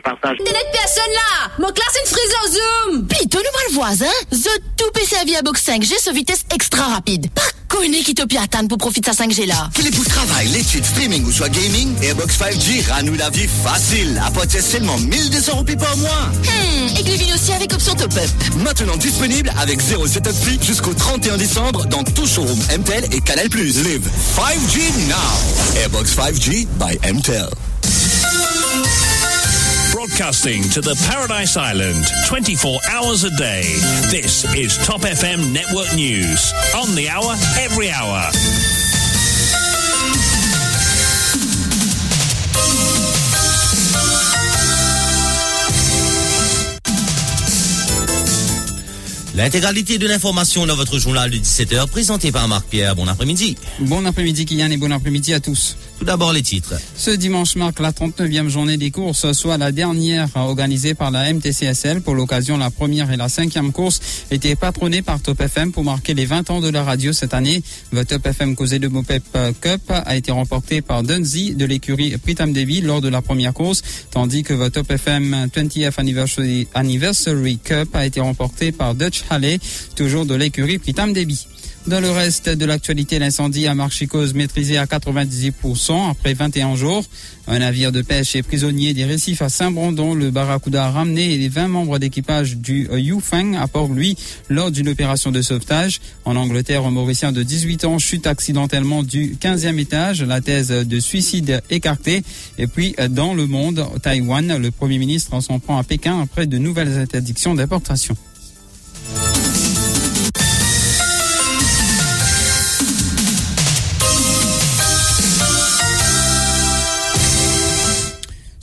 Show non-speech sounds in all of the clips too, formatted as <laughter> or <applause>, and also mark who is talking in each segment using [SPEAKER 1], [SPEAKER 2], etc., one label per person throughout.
[SPEAKER 1] qui passage.
[SPEAKER 2] T'es net personne là! Mon classe une frise au zoom!
[SPEAKER 3] Plutôt le mal voisin, The tout PC à box 5G sur vitesse extra rapide. Pas connu qui te attendre pour profiter de sa 5G là.
[SPEAKER 4] Qu'il est pour travail, l'étude, streaming ou soit gaming, Airbox 5G rend nous la vie facile. À partir seulement 1200 roupies par mois.
[SPEAKER 3] Hmm, et Glivin aussi avec option top-up.
[SPEAKER 4] Maintenant disponible avec 0 setup fee jusqu'au 31 décembre dans tout showroom MTEL et Canal+. Live 5G now. Airbox 5G by MTEL.
[SPEAKER 5] Broadcasting to the Paradise Island 24 hours a day. This is Top FM Network News. On the hour, every hour.
[SPEAKER 6] L'intégralité de l'information dans votre journal de 17h, présenté par Marc Pierre. Bon après-midi.
[SPEAKER 7] Bon après-midi, Kylian, et bon après-midi à tous.
[SPEAKER 6] Tout d'abord, les titres.
[SPEAKER 7] Ce dimanche marque la 39e journée des courses, soit la dernière organisée par la MTCSL. Pour l'occasion, la première et la cinquième course étaient patronnées par Top FM pour marquer les 20 ans de la radio cette année. Le Top FM causé de Mopep Cup a été remporté par Dunzy de l'écurie Pritam Devi lors de la première course, tandis que le Top FM 20th Anniversary, Anniversary Cup a été remporté par Dutch Halle, toujours de l'écurie Pritam Devi. Dans le reste de l'actualité, l'incendie à Marchicose maîtrisé à 98% après 21 jours. Un navire de pêche et prisonnier des récifs à Saint-Brandon, le Barracuda a ramené les 20 membres d'équipage du Yufeng à Port-Louis lors d'une opération de sauvetage. En Angleterre, un Mauricien de 18 ans chute accidentellement du 15e étage, la thèse de suicide écartée. Et puis, dans le monde, Taïwan, le Premier ministre s'en prend à Pékin après de nouvelles interdictions d'importation.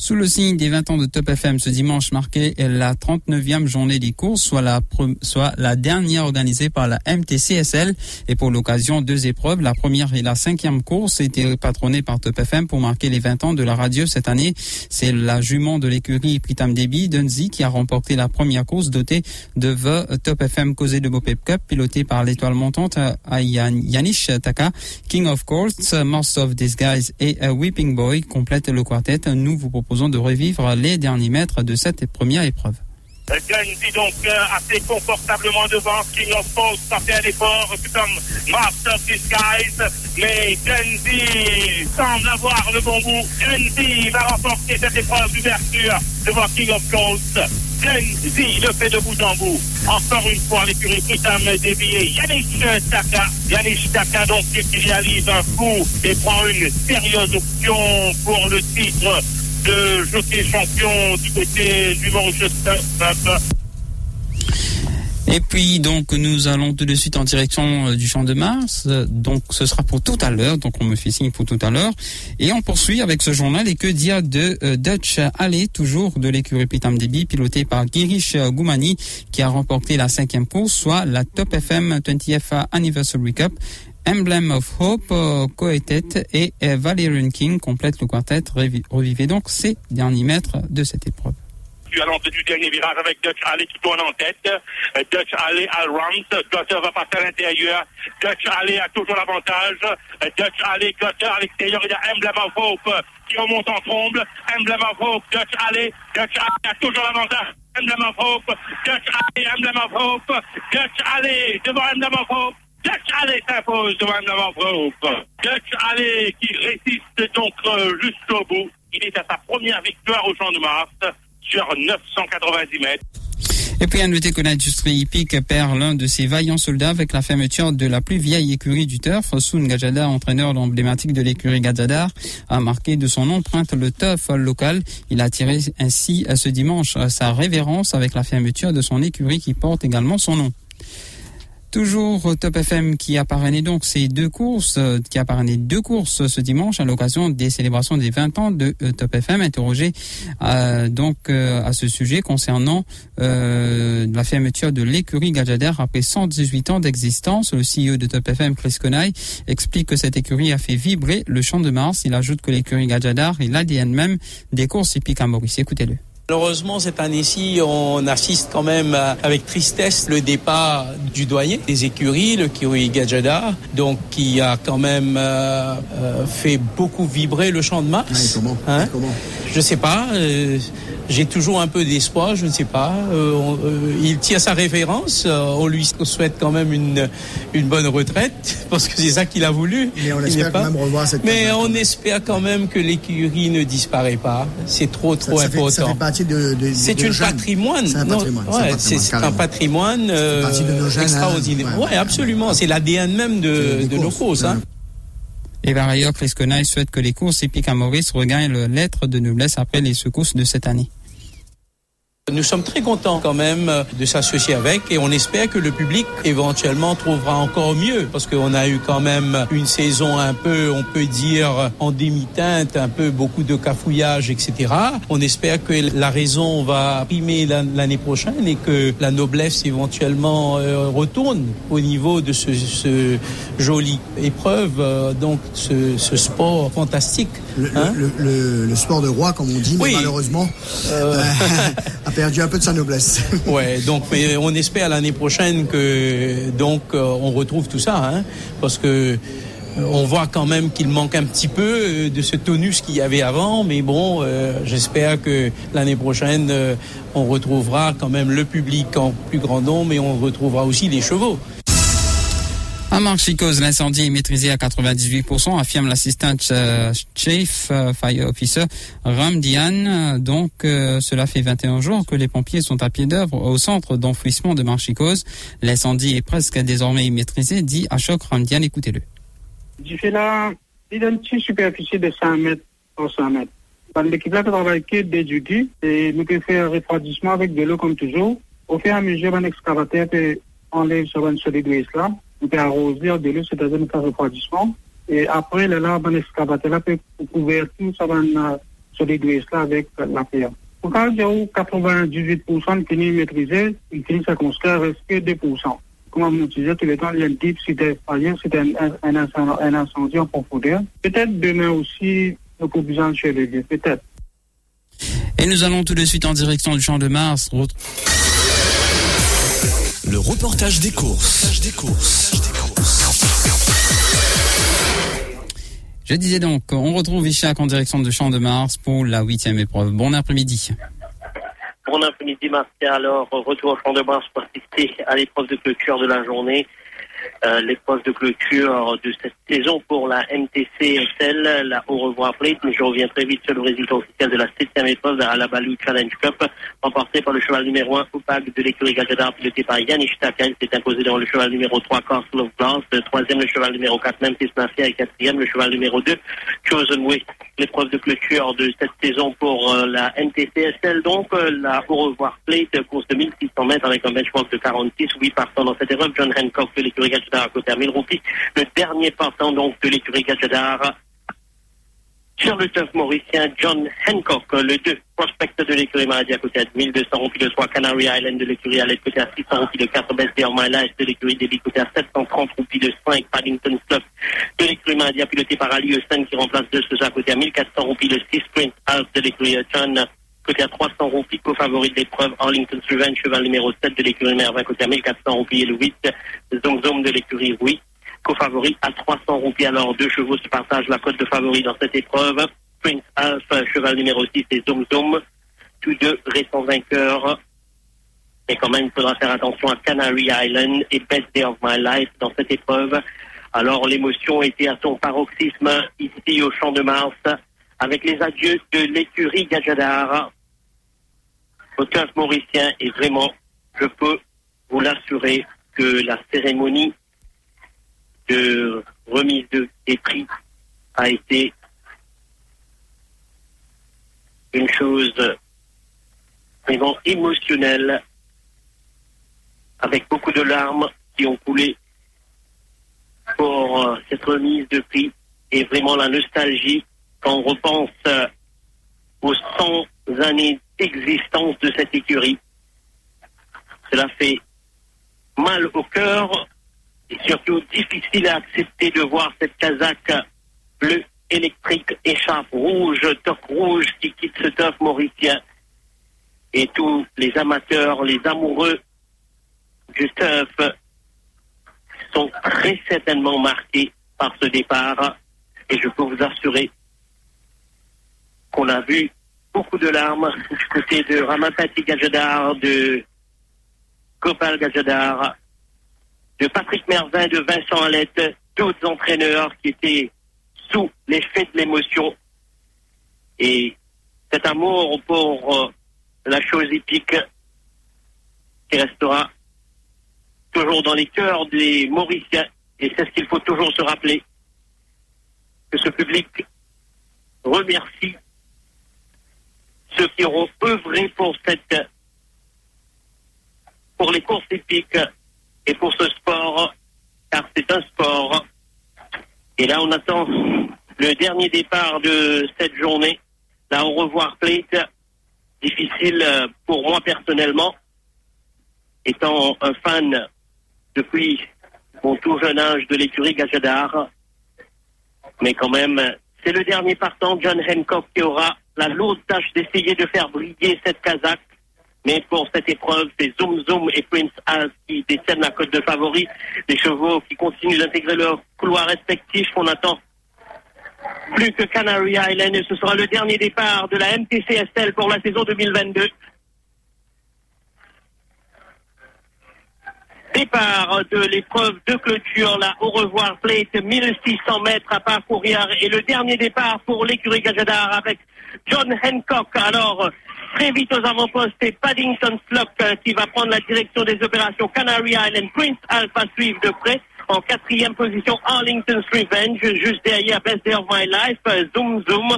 [SPEAKER 7] Sous le signe des 20 ans de Top FM, ce dimanche marquait la 39e journée des courses, soit la, dernière organisée par la MTCSL. Et pour l'occasion, deux épreuves. La première et la cinquième course étaient patronnées par Top FM pour marquer les 20 ans de la radio cette année. C'est la jument de l'écurie Pritam Debi, Dunzi, qui a remporté la première course dotée de The Top FM causé de Bopep Cup, pilotée par l'étoile montante à Yanish Taka. King of Courts, Master of Disguise et Weeping Boy complètent le quartet. Nous vous proposons de revivre les derniers mètres de cette première épreuve.
[SPEAKER 8] Gunzy donc assez confortablement devant King of Post, ça fait un effort comme Master Disguise, mais Gunzy semble avoir le bon goût. Gunzy va remporter cette épreuve d'ouverture devant King of Coast. Gunzy le fait de bout en bout. Encore une fois, l'écurie Pritam dévié Yannick Taka. Yannick Taka donc qui réalise un coup et prend une sérieuse option pour le titre de jockey champion du côté du Manchester.
[SPEAKER 7] Et puis donc nous allons tout de suite en direction du champ de Mars. Donc ce sera pour tout à l'heure. Donc on me fait signe pour tout à l'heure. Et on poursuit avec ce journal et que dire de euh, Dutch Alley, toujours de l'écurie Pitam Debi, piloté par Girish Goumani, qui a remporté la cinquième course, soit la Top FM 20th Anniversary Cup. Emblem of Hope, euh, Coetet et euh, Valerian King complètent le quartet. Revivez donc ces derniers mètres de cette épreuve
[SPEAKER 8] à l'entrée du dernier virage avec Dutch Alley qui tourne en tête. Euh, Dutch Alley à Rams. Gutter va passer à l'intérieur. Dutch Alley a toujours l'avantage. Euh, Dutch Alley, Gutter à l'extérieur. Il y a Emblem of Hope qui remonte en tromble. Emblem of Hope, Dutch Alley. Dutch Alley a toujours l'avantage. Emblem of Hope, Dutch Alley, Emblem of Hope. Dutch Alley devant Emblem of Hope. Alley s'impose devant Hope. Dutch Alley qui résiste donc euh, jusqu'au bout. Il est à sa première victoire au Champ de Mars sur 990 mètres.
[SPEAKER 7] Et puis à noter que l'industrie hippique perd l'un de ses vaillants soldats avec la fermeture de la plus vieille écurie du turf. Soun Gajada, entraîneur emblématique de l'écurie Gajadar, a marqué de son empreinte le turf local. Il a tiré ainsi ce dimanche sa révérence avec la fermeture de son écurie qui porte également son nom. Toujours Top FM qui a parrainé donc ces deux courses, qui a parrainé deux courses ce dimanche à l'occasion des célébrations des 20 ans de Top FM, interrogé euh, donc euh, à ce sujet concernant euh, la fermeture de l'écurie Gadjader après 118 ans d'existence. Le CEO de Top FM, Chris Conay, explique que cette écurie a fait vibrer le champ de Mars. Il ajoute que l'écurie Gadjadar est l'ADN même des courses hippiques à Maurice. Écoutez-le.
[SPEAKER 9] Malheureusement, cette année-ci, on assiste quand même avec tristesse le départ du doyen des écuries, le Kiri Gadjada, donc qui a quand même euh, euh, fait beaucoup vibrer le champ de Mars.
[SPEAKER 10] comment,
[SPEAKER 9] hein
[SPEAKER 10] comment
[SPEAKER 9] Je sais pas. Euh, J'ai toujours un peu d'espoir, je ne sais pas. Euh, on- euh, il tient sa référence. euh, on lui souhaite quand même une, une bonne retraite <laughs> parce que c'est ça qu'il a voulu.
[SPEAKER 1] Mais on espère quand
[SPEAKER 9] pas-
[SPEAKER 1] même revoir cette
[SPEAKER 9] Mais on espère quand même que l'écurie ne disparaît pas. C'est trop,
[SPEAKER 1] Ça-
[SPEAKER 9] trop
[SPEAKER 1] ça fait-
[SPEAKER 9] important.
[SPEAKER 1] ça fait partie de- de-
[SPEAKER 9] C'est
[SPEAKER 1] de
[SPEAKER 9] une
[SPEAKER 1] jeunes.
[SPEAKER 9] patrimoine.
[SPEAKER 1] C'est un patrimoine, c'est un
[SPEAKER 9] ouais,
[SPEAKER 1] patrimoine,
[SPEAKER 9] c'est c'est un patrimoine euh,
[SPEAKER 1] partie de nos jeunes,
[SPEAKER 9] extraordinaire.
[SPEAKER 1] hein.
[SPEAKER 9] Ouais,
[SPEAKER 1] Ouais,
[SPEAKER 9] absolument. C'est l'ADN même de, de nos
[SPEAKER 1] courses,
[SPEAKER 9] hein.
[SPEAKER 7] Et par ailleurs, Chris Conay souhaite que les courses hippiques à Maurice regagnent le lettre de noblesse après les secousses de cette année.
[SPEAKER 9] Nous sommes très contents quand même euh, de s'associer avec et on espère que le public éventuellement trouvera encore mieux parce qu'on a eu quand même une saison un peu, on peut dire, en demi-teinte, un peu beaucoup de cafouillage, etc. On espère que la raison va primer la- l'année prochaine et que la noblesse éventuellement euh, retourne au niveau de ce, ce joli épreuve, euh, donc ce, ce sport fantastique.
[SPEAKER 1] Le,
[SPEAKER 9] Hein
[SPEAKER 1] le- le- le sport de roi, comme on dit, mais malheureusement, euh, <laughs> <laughs> perdu un peu de sa noblesse. <laughs>
[SPEAKER 9] Ouais, donc mais on espère l'année prochaine que donc euh, on retrouve tout ça, hein, parce que euh, on voit quand même qu'il manque un petit peu euh, de ce tonus qu'il y avait avant, mais bon, j'espère que l'année prochaine on retrouvera quand même le public en plus grand nombre, et on retrouvera aussi les chevaux.
[SPEAKER 7] À Marchicose, l'incendie est maîtrisé à 98%, affirme l'assistant euh, chief euh, fire officer Ramdian. Donc, euh, cela fait 21 jours que les pompiers sont à pied d'œuvre au centre d'enfouissement de Marchicose. L'incendie est presque désormais maîtrisé, dit Ashok Ramdian. Écoutez-le.
[SPEAKER 10] Du fait là, il a une petite superficie de 100 mètres par 100 mètres. L'équipe là travaille que des et nous pouvons faire un refroidissement avec de l'eau comme toujours. Au fur et à mesure, un excavateur peut enlève sur un solide waste là. Nous pouvons arroser de l'eau, c'est-à-dire nous faire un refroidissement. Et après, là, là, un excavateur peut couvrir tout sur euh, solide waste là avec la pierre. Pour quand il y a 98% qui est maîtrisé, il finit circonscrire, reste que 2%. Comme on disait tout le temps, il y a un type, c'était un, un, incendie, en profondeur. Peut-être demain aussi, nous pouvons besoin chez les peut-être.
[SPEAKER 7] Et nous allons tout de suite en direction du Champ de Mars.
[SPEAKER 4] Le reportage des courses. Des courses.
[SPEAKER 7] Je disais donc, on retrouve Ishak en direction du Champ de Mars pour la huitième épreuve. Bon après-midi.
[SPEAKER 11] Bon après-midi, Martial. Alors, retour au champ de Mars pour assister à l'épreuve de clôture de la journée. Euh, l'épreuve de clôture de cette saison pour la MTCSL, la Au revoir plate. Mais je reviens très vite sur le résultat officiel de la septième épreuve à la Balou Challenge Cup, remportée par le cheval numéro 1 Oupag de l'écurie Gadjadar, piloté par Yannick Takel. C'est imposé dans le cheval numéro 3 Castle of Glass, le troisième le cheval numéro 4 Memphis Mafia et quatrième le cheval numéro 2 Chosen Way. L'épreuve de clôture de cette saison pour euh, la MTCSL, donc euh, la Au revoir plate, course de 1600 mètres avec un benchmark de 46, 8 partants dans cette épreuve. John Hancock de l'écurie Gadjadar à côté à 1000 roupies. Le dernier partant donc de l'écurie Gadjadar sur le turf mauricien, John Hancock, le 2, prospect de l'écurie Maladie à côté à 1200 roupies, le 3, Canary Island de l'écurie Alette côté à 600 roupies, le 4, Best My Life de l'écurie Débit côté à 730 roupies, le 5, Paddington Stuff de l'écurie Maladie piloté par Ali Hussein qui remplace deux ce à côté à 1400 roupies, le 6, Prince Alf de l'écurie John côté à 300 roupies, co-favori de l'épreuve, Arlington's Revenge, cheval numéro 7 de l'écurie Mervin côté à 1400 roupies, et le 8, Zom Zom de l'écurie Oui co-favori à 300 roupies. Alors, deux chevaux se partagent la cote de favori dans cette épreuve. Prince Alpha, cheval numéro 6 et Zoom. Tous deux récents vainqueurs. Mais quand même, il faudra faire attention à Canary Island et Best Day of My Life dans cette épreuve. Alors, l'émotion était à son paroxysme ici au Champ de Mars avec les adieux de l'écurie Gajadar turf mauricien. Et vraiment, je peux vous l'assurer que la cérémonie de remise de, des prix a été une chose vraiment émotionnelle, avec beaucoup de larmes qui ont coulé pour euh, cette remise de prix et vraiment la nostalgie quand on repense euh, aux 100 années d'existence de cette écurie. Cela fait mal au cœur et surtout difficile à accepter de voir cette casaque bleue électrique écharpe rouge, toc rouge qui quitte ce tof mauricien. Et tous les amateurs, les amoureux du turf sont très certainement marqués par ce départ. Et je peux vous assurer qu'on a vu beaucoup de larmes du côté de Ramapati Gajadar, de Gopal Gajadar, de Patrick Mervin, de Vincent Alette, d'autres entraîneurs qui étaient sous l'effet de l'émotion. Et cet amour pour euh, la chose épique qui restera toujours dans les cœurs des Mauriciens. Et c'est ce qu'il faut toujours se rappeler, que ce public remercie ceux qui auront œuvré pour cette pour les courses épiques et pour ce sport, car c'est un sport. Et là, on attend le dernier départ de cette journée. Là, au revoir plate, difficile pour moi personnellement, étant un fan depuis mon tout jeune âge de l'écurie Gajadar. Mais quand même, c'est le dernier partant, John Hancock, qui aura la lourde tâche d'essayer de faire briller cette Kazakh. Mais pour cette épreuve, c'est Zoom Zoom et Prince As qui détiennent la cote de favori. Des chevaux qui continuent d'intégrer leur couloir respectif. On attend plus que Canary Island ce sera le dernier départ de la MTCSL pour la saison 2022. Départ de l'épreuve de clôture, là, au revoir plate, 1600 mètres à parcourir et le dernier départ pour l'écurie Gajadar avec John Hancock. Alors, très vite aux avant-postes, c'est Paddington Slock euh, qui va prendre la direction des opérations Canary Island. Prince Alpha suivre de près. En quatrième position, Arlington's Revenge, juste derrière Best Day of My Life, euh, Zoom Zoom.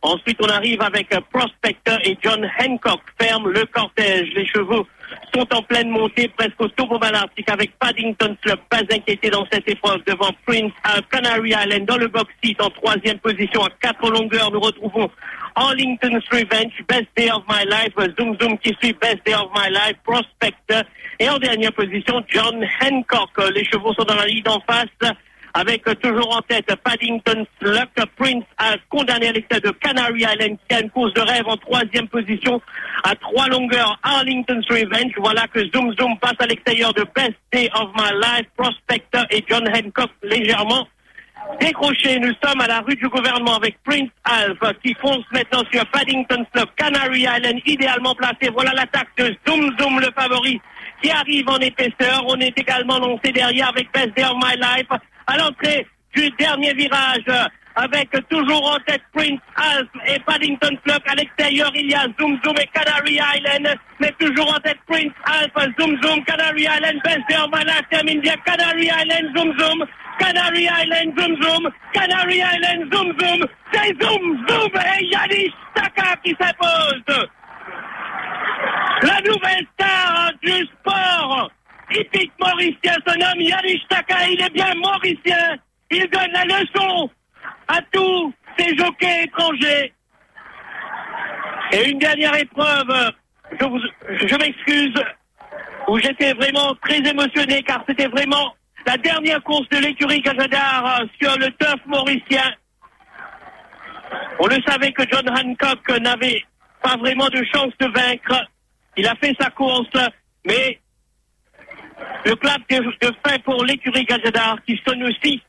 [SPEAKER 11] Ensuite, on arrive avec euh, Prospector et John Hancock ferme le cortège. Les chevaux sont en pleine montée, presque au topo balartique avec Paddington Club, pas inquiété dans cette épreuve devant Prince Canary Island dans le box seat en troisième position à quatre longueurs. Nous retrouvons Arlington's Revenge, Best Day of My Life, Zoom Zoom qui suit Best Day of My Life, Prospector. Et en dernière position John Hancock. Les chevaux sont dans la ligne en face. Avec toujours en tête Paddington Sluck, Prince a condamné à l'extérieur de Canary Island qui a une course de rêve en troisième position à trois longueurs. Arlington's Revenge. Voilà que Zoom Zoom passe à l'extérieur de Best Day of My Life, Prospector et John Hancock légèrement décroché. Nous sommes à la rue du gouvernement avec Prince Alpha qui fonce maintenant sur Paddington Slope, Canary Island idéalement placé. Voilà l'attaque de Zoom Zoom le favori qui arrive en épaisseur. On est également lancé derrière avec Best Day of My Life à l'entrée du dernier virage avec toujours en tête Prince Alf et Paddington Flock. À l'extérieur, il y a Zoom Zoom et Canary Island. Mais toujours en tête Prince Alf, Zoom Zoom, Canary Island. Best Day of My Life termine bien. Canary Island, Zoom Zoom. Canary Island, Zoom Zoom. Canary Island, Zoom Zoom. C'est Zoom Zoom et Yannick Taka qui s'impose. La nouvelle star du sport hippique mauricien se nomme Yannick Taka. Il est bien mauricien. Il donne la leçon à tous ces jockeys étrangers. Et une dernière épreuve, je, je m'excuse, où j'étais vraiment très émotionné car c'était vraiment la dernière course de l'écurie Gajadar sur le turf mauricien. On le savait que John Hancock n'avait pas vraiment de chance de vaincre. Il a fait sa course, mais le clap de, fin pour l'écurie Gajadar qui sonne aussi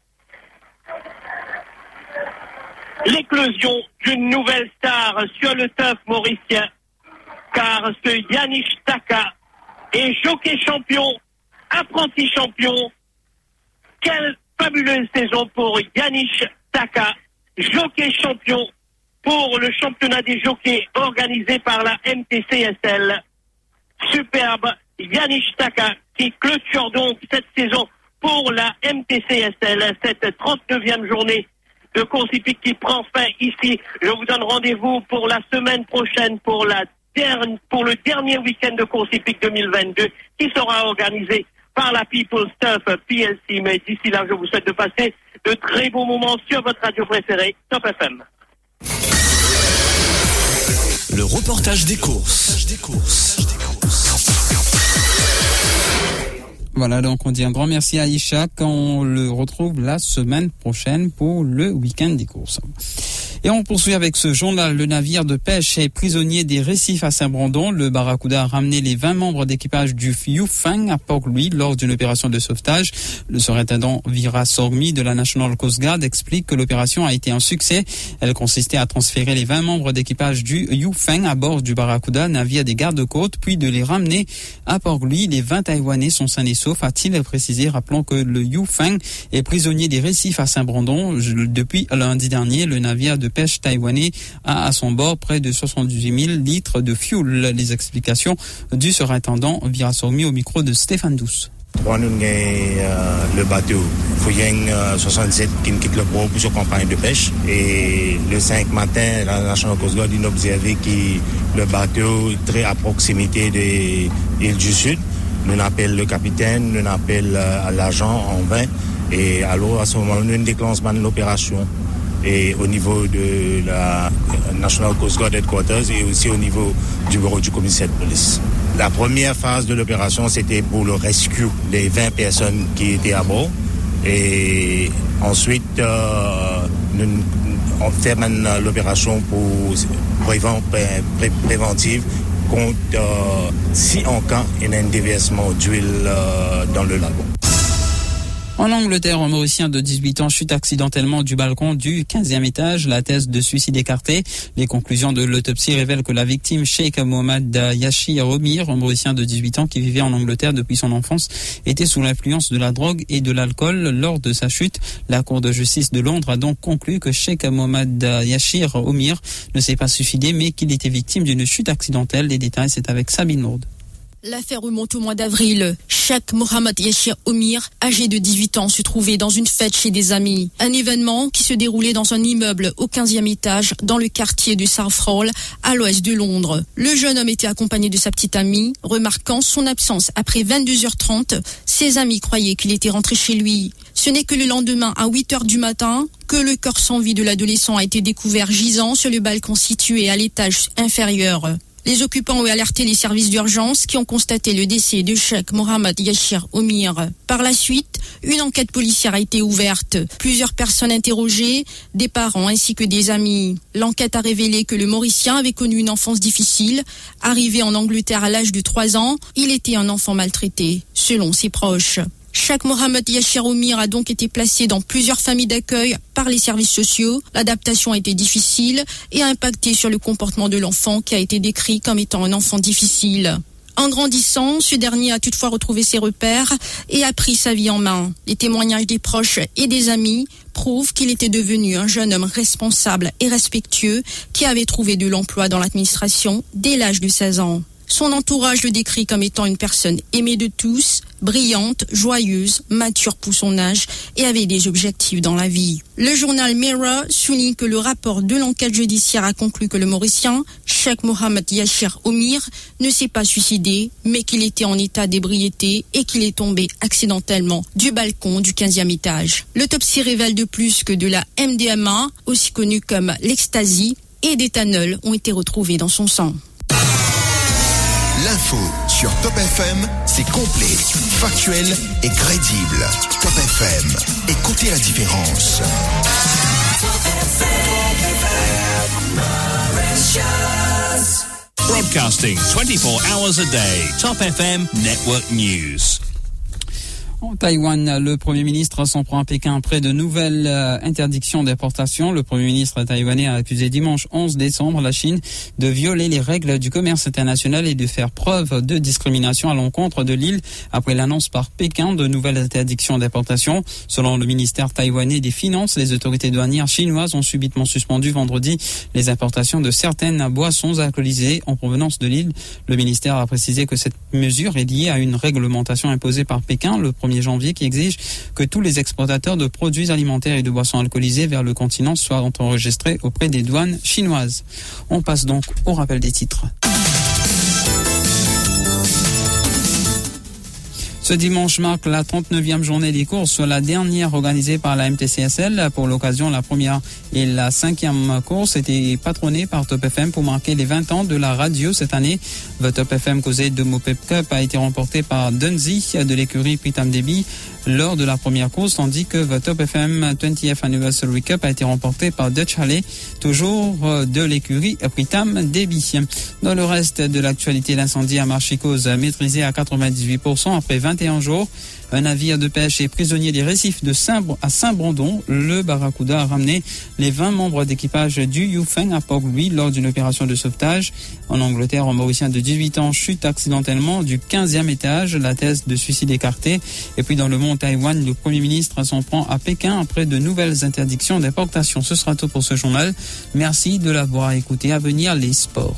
[SPEAKER 11] l'éclosion d'une nouvelle star sur le turf mauricien, car ce Yannick Taka est jockey champion, apprenti champion. Quelle fabuleuse saison pour Yannick Taka, jockey champion pour le championnat des jockeys organisé par la MTCSL. Superbe Yannick Taka qui clôture donc cette saison pour la MTCSL, cette 39e journée de course hippique qui prend fin ici. Je vous donne rendez-vous pour la semaine prochaine pour la dernière, pour le dernier week-end de course hippique 2022 qui sera organisé par la People Stuff PLC. Mais d'ici là, je vous souhaite de passer de très bons moments sur votre radio préférée, Top FM.
[SPEAKER 5] Le reportage des courses. Des courses.
[SPEAKER 7] Voilà, donc on dit un grand merci à Isha quand on le retrouve la semaine prochaine pour le week-end des courses. Et on poursuit avec ce journal. Le navire de pêche est prisonnier des récifs à Saint-Brandon. Le Barracuda a ramené les 20 membres d'équipage du Yufeng à Port-Louis lors d'une opération de sauvetage. Le surintendant Vira Sormi de la National Coast Guard explique que l'opération a été un succès. Elle consistait à transférer les 20 membres d'équipage du Yufeng à bord du Barracuda, navire des gardes-côtes, puis de les ramener à Port-Louis. Les 20 Taïwanais sont sains et saufs, a-t-il précisé, rappelant que le Yufeng est prisonnier des récifs à Saint-Brandon. Depuis lundi dernier, le navire de pêche taïwanais a à son bord près de 78 000 litres de fuel. Les explications du surintendant Vira Sormi au micro de Stéphane Douce.
[SPEAKER 12] Nous avons le bateau Fuyeng 67 qui quitte le port pour sa campagne de pêche. Et le 5 matin, la National Coast Guard a observé que le bateau très à proximité des îles du Sud. Nous appelons le capitaine, nous appelons l'agent en vain. Et alors, à ce moment-là, nous déclenchons l'opération et au niveau de la National Coast Guard Headquarters et aussi au niveau du bureau du commissaire de police. La première phase de l'opération, c'était pour le rescue des 20 personnes qui étaient à bord. Et ensuite, euh, nous, on fait maintenant l'opération pour prévent, pré, préventive contre euh, si en cas il y a un déversement d'huile euh, dans le lagon.
[SPEAKER 7] En Angleterre, un Mauricien de 18 ans chute accidentellement du balcon du 15e étage. La thèse de suicide écartée. Les conclusions de l'autopsie révèlent que la victime, Sheikh Mohamed Yashi Romir, un Mauricien de 18 ans qui vivait en Angleterre depuis son enfance, était sous l'influence de la drogue et de l'alcool lors de sa chute. La Cour de justice de Londres a donc conclu que Sheikh Mohamed Yashir Omir ne s'est pas suicidé, mais qu'il était victime d'une chute accidentelle. Les détails, c'est avec Sabine Lourde.
[SPEAKER 13] L'affaire remonte au mois d'avril. Sheikh Mohamed Yashir Omir, âgé de 18 ans, se trouvait dans une fête chez des amis. Un événement qui se déroulait dans un immeuble au 15e étage dans le quartier du Southall, à l'ouest de Londres. Le jeune homme était accompagné de sa petite amie. Remarquant son absence après 22h30, ses amis croyaient qu'il était rentré chez lui. Ce n'est que le lendemain, à 8 heures du matin, que le corps sans vie de l'adolescent a été découvert gisant sur le balcon situé à l'étage inférieur. Les occupants ont alerté les services d'urgence qui ont constaté le décès de Sheikh Mohamed Yashir Omir. Par la suite, une enquête policière a été ouverte. Plusieurs personnes interrogées, des parents ainsi que des amis. L'enquête a révélé que le Mauricien avait connu une enfance difficile. Arrivé en Angleterre à l'âge de 3 ans, il était un enfant maltraité, selon ses proches. Chaque Mohamed Yashir Omir a donc été placé dans plusieurs familles d'accueil par les services sociaux. L'adaptation a été difficile et a impacté sur le comportement de l'enfant qui a été décrit comme étant un enfant difficile. En grandissant, ce dernier a toutefois retrouvé ses repères et a pris sa vie en main. Les témoignages des proches et des amis prouvent qu'il était devenu un jeune homme responsable et respectueux qui avait trouvé de l'emploi dans l'administration dès l'âge de 16 ans. Son entourage le décrit comme étant une personne aimée de tous, brillante, joyeuse, mature pour son âge et avait des objectifs dans la vie. Le journal Mirror souligne que le rapport de l'enquête judiciaire a conclu que le Mauricien, Sheikh Mohamed Yashir Omir, ne s'est pas suicidé, mais qu'il était en état d'ébriété et qu'il est tombé accidentellement du balcon du 15e étage. L'autopsie révèle de plus que de la MDMA, aussi connue comme l'ecstasy, et d'éthanol ont été retrouvés dans son sang.
[SPEAKER 14] Sur Top FM, c'est complet, factuel et crédible. Top FM, écoutez la différence.
[SPEAKER 5] Broadcasting 24 hours a day. Top FM Network News.
[SPEAKER 7] En Taïwan, le Premier ministre s'en prend à Pékin après de nouvelles euh, interdictions d'importation. Le Premier ministre taïwanais a accusé dimanche 11 décembre la Chine de violer les règles du commerce international et de faire preuve de discrimination à l'encontre de l'île après l'annonce par Pékin de nouvelles interdictions d'importation. Selon le ministère taïwanais des Finances, les autorités douanières chinoises ont subitement suspendu vendredi les importations de certaines boissons alcoolisées en provenance de l'île. Le ministère a précisé que cette mesure est liée à une réglementation imposée par Pékin 1er janvier qui exige que tous les exportateurs de produits alimentaires et de boissons alcoolisées vers le continent soient enregistrés auprès des douanes chinoises. On passe donc au rappel des titres. Ce dimanche marque la 39e journée des courses, soit la dernière organisée par la MTCSL. Pour l'occasion, la première et la cinquième course étaient patronnées par Top FM pour marquer les 20 ans de la radio cette année. The Top FM causé de Mopep Cup a été remporté par Dunzy de l'écurie Pritam Debi. Lors de la première course, tandis que le Top FM 20th Anniversary Cup a été remporté par Dutch Halley, toujours euh, de l'écurie Pritam Deby. Dans le reste de l'actualité, l'incendie à Marchicose maîtrisé à 98% après 21 jours. Un navire de pêche est prisonnier des récifs de Saint à Saint-Brandon. Le Barracuda a ramené les 20 membres d'équipage du Yufeng à Port-Louis lors d'une opération de sauvetage. En Angleterre, un Mauricien de 18 ans chute accidentellement du 15e étage. La thèse de suicide écartée. Et puis dans le monde Taïwan, le Premier ministre s'en prend à Pékin après de nouvelles interdictions d'importation. Ce sera tout pour ce journal. Merci de l'avoir écouté. À venir les sports.